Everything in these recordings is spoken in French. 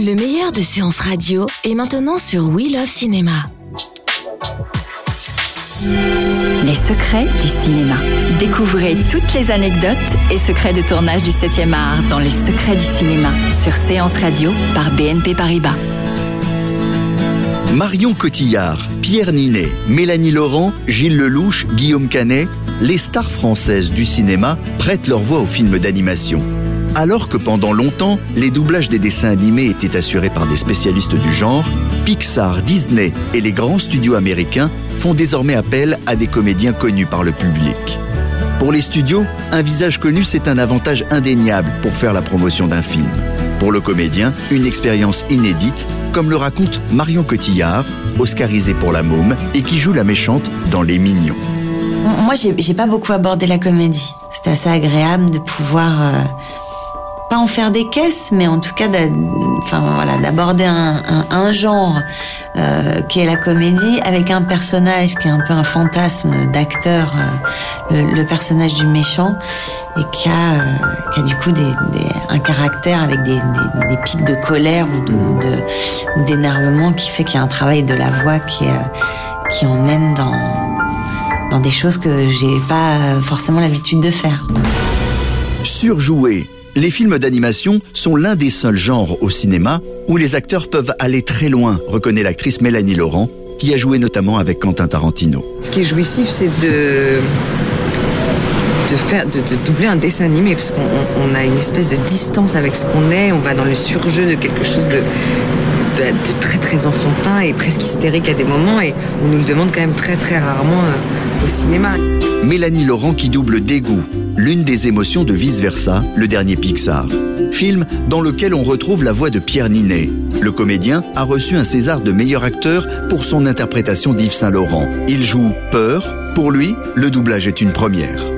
Le meilleur de séances radio est maintenant sur We Love Cinéma. Les secrets du cinéma. Découvrez toutes les anecdotes et secrets de tournage du 7e art dans Les secrets du cinéma sur Séance Radio par BNP Paribas. Marion Cotillard, Pierre Ninet, Mélanie Laurent, Gilles Lelouch, Guillaume Canet, les stars françaises du cinéma prêtent leur voix aux films d'animation. Alors que pendant longtemps, les doublages des dessins animés étaient assurés par des spécialistes du genre, Pixar, Disney et les grands studios américains font désormais appel à des comédiens connus par le public. Pour les studios, un visage connu, c'est un avantage indéniable pour faire la promotion d'un film. Pour le comédien, une expérience inédite, comme le raconte Marion Cotillard, oscarisée pour La Môme et qui joue la méchante dans Les Mignons. Moi, j'ai pas beaucoup abordé la comédie. C'était assez agréable de pouvoir euh, pas en faire des caisses, mais en tout cas, enfin voilà, d'aborder un, genre euh, qui est la comédie avec un personnage qui est un peu un fantasme d'acteur, euh, le, personnage du méchant, et qui a, euh, qui a du coup des, un caractère avec des, pics de colère ou d'énervement qui fait qu'il y a un travail de la voix qui, qui emmène dans dans des choses que j'ai pas forcément l'habitude de faire. Surjouer les films d'animation sont l'un des seuls genres au cinéma où les acteurs peuvent aller très loin, reconnaît l'actrice Mélanie Laurent, qui a joué notamment avec Quentin Tarantino. Ce qui est jouissif, c'est de de faire de, doubler un dessin animé parce qu'on on a une espèce de distance avec ce qu'on est on va dans le surjeu de quelque chose de très très enfantin et presque hystérique à des moments et on nous le demande quand même très très rarement euh, au cinéma Mélanie Laurent qui double Dégoût l'une des émotions de Vice Versa, le dernier Pixar. Film dans lequel on retrouve la voix de Pierre Ninet. Le comédien a reçu un César de meilleur acteur pour son interprétation d'Yves Saint-Laurent. Il joue Peur. Pour lui, le doublage est une première.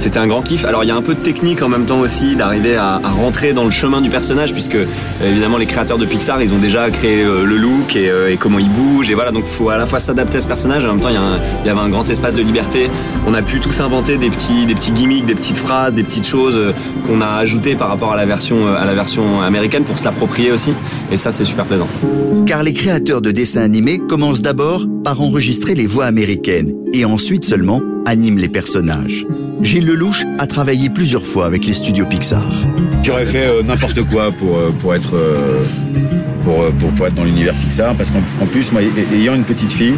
C'était un grand kiff. Alors il y a un peu de technique en même temps aussi, d'arriver à, rentrer dans le chemin du personnage, puisque évidemment les créateurs de Pixar, ils ont déjà créé euh, le look et, euh, et, comment il bouge. Et voilà, donc il faut à la fois s'adapter à ce personnage, et en même temps il y, avait un grand espace de liberté. On a pu tous inventer des petits, gimmicks, des petites phrases, des petites choses euh, qu'on a ajoutées par rapport à la version, à la version américaine pour se l'approprier aussi. Et ça c'est super plaisant. Car les créateurs de dessins animés commencent d'abord par enregistrer les voix américaines et ensuite seulement animent les personnages. Gilles Lelouch a travaillé plusieurs fois avec les studios Pixar. J'aurais fait euh, n'importe quoi pour, euh, pour, être, euh, pour, pour, pour, être dans l'univers Pixar, parce qu'en plus, moi, ayant une petite fille,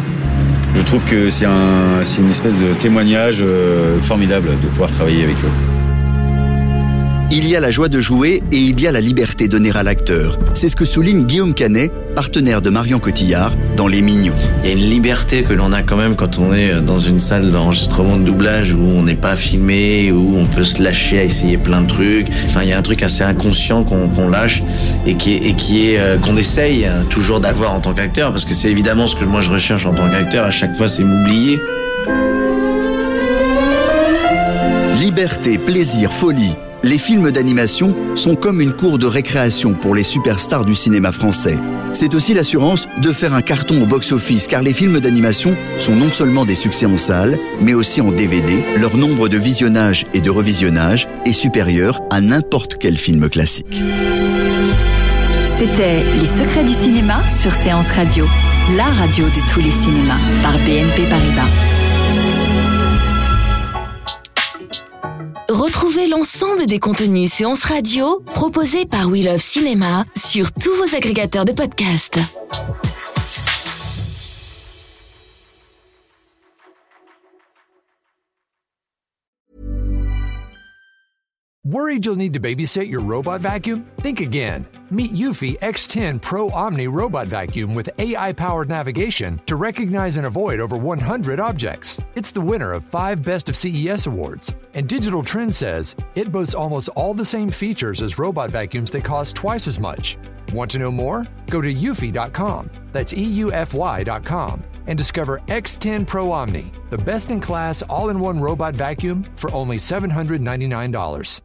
je trouve que c'est un, une espèce de témoignage formidable de pouvoir travailler avec eux. Il y a la joie de jouer et il y a la liberté donnée à l'acteur. C'est ce que souligne Guillaume Canet, partenaire de Marion Cotillard, dans Les Mignons. Il y a une liberté que l'on a quand même quand on est dans une salle d'enregistrement de doublage où on n'est pas filmé, où on peut se lâcher à essayer plein de trucs. Enfin, il y a un truc assez inconscient qu'on qu lâche et qui est, et qui est euh, qu'on essaye toujours d'avoir en tant qu'acteur, parce que c'est évidemment ce que moi je recherche en tant qu'acteur. À chaque fois, c'est m'oublier. Liberté, plaisir, folie les films d'animation sont comme une cour de récréation pour les superstars du cinéma français. C'est aussi l'assurance de faire un carton au box-office car les films d'animation sont non seulement des succès en salle, mais aussi en DVD. Leur nombre de visionnages et de revisionnages est supérieur à n'importe quel film classique. C'était Les secrets du cinéma sur Séance Radio, la radio de tous les cinémas par BNP Paribas. Retrouvez l'ensemble des contenus séances radio proposés par We Love Cinéma sur tous vos agrégateurs de podcasts. Worried you'll need to babysit your robot vacuum? Think again. Meet Eufy X10 Pro Omni Robot Vacuum with AI powered navigation to recognize and avoid over 100 objects. It's the winner of five Best of CES awards. And Digital Trends says it boasts almost all the same features as robot vacuums that cost twice as much. Want to know more? Go to eufy.com. That's EUFY.com and discover X10 Pro Omni, the best in class all in one robot vacuum for only $799.